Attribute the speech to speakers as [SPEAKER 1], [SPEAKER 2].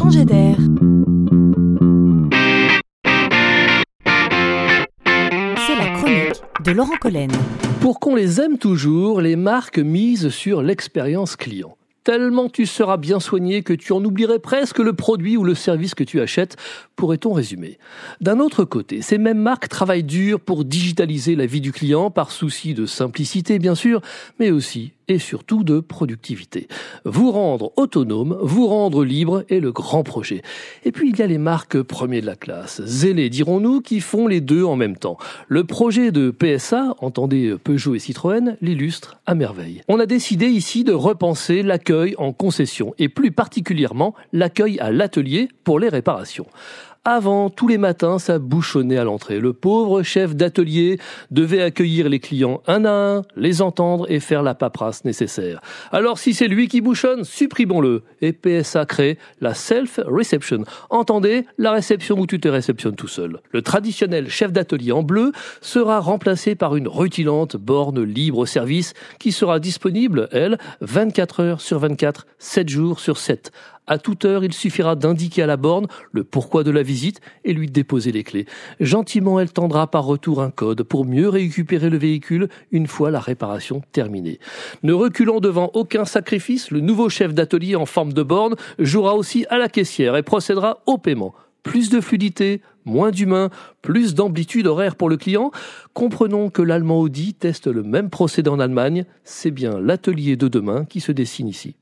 [SPEAKER 1] changer d'air. C'est la chronique de Laurent Collen.
[SPEAKER 2] Pour qu'on les aime toujours, les marques misent sur l'expérience client. Tellement tu seras bien soigné que tu en oublierais presque le produit ou le service que tu achètes, pourrait-on résumer. D'un autre côté, ces mêmes marques travaillent dur pour digitaliser la vie du client par souci de simplicité bien sûr, mais aussi et surtout de productivité. Vous rendre autonome, vous rendre libre est le grand projet. Et puis il y a les marques premiers de la classe, zélés dirons-nous, qui font les deux en même temps. Le projet de PSA, entendez Peugeot et Citroën, l'illustre à merveille. On a décidé ici de repenser l'accueil en concession et plus particulièrement l'accueil à l'atelier pour les réparations. Avant, tous les matins, ça bouchonnait à l'entrée. Le pauvre chef d'atelier devait accueillir les clients un à un, les entendre et faire la paperasse nécessaire. Alors si c'est lui qui bouchonne, supprimons-le. Et PSA crée la self-reception. Entendez, la réception où tu te réceptionnes tout seul. Le traditionnel chef d'atelier en bleu sera remplacé par une rutilante borne libre service qui sera disponible, elle, 24 heures sur 24, 7 jours sur 7 à toute heure, il suffira d'indiquer à la borne le pourquoi de la visite et lui déposer les clés. Gentiment, elle tendra par retour un code pour mieux récupérer le véhicule une fois la réparation terminée. Ne reculant devant aucun sacrifice, le nouveau chef d'atelier en forme de borne jouera aussi à la caissière et procédera au paiement plus de fluidité, moins d'humain, plus d'amplitude horaire pour le client. Comprenons que l'allemand Audi teste le même procédé en Allemagne. C'est bien l'atelier de demain qui se dessine ici.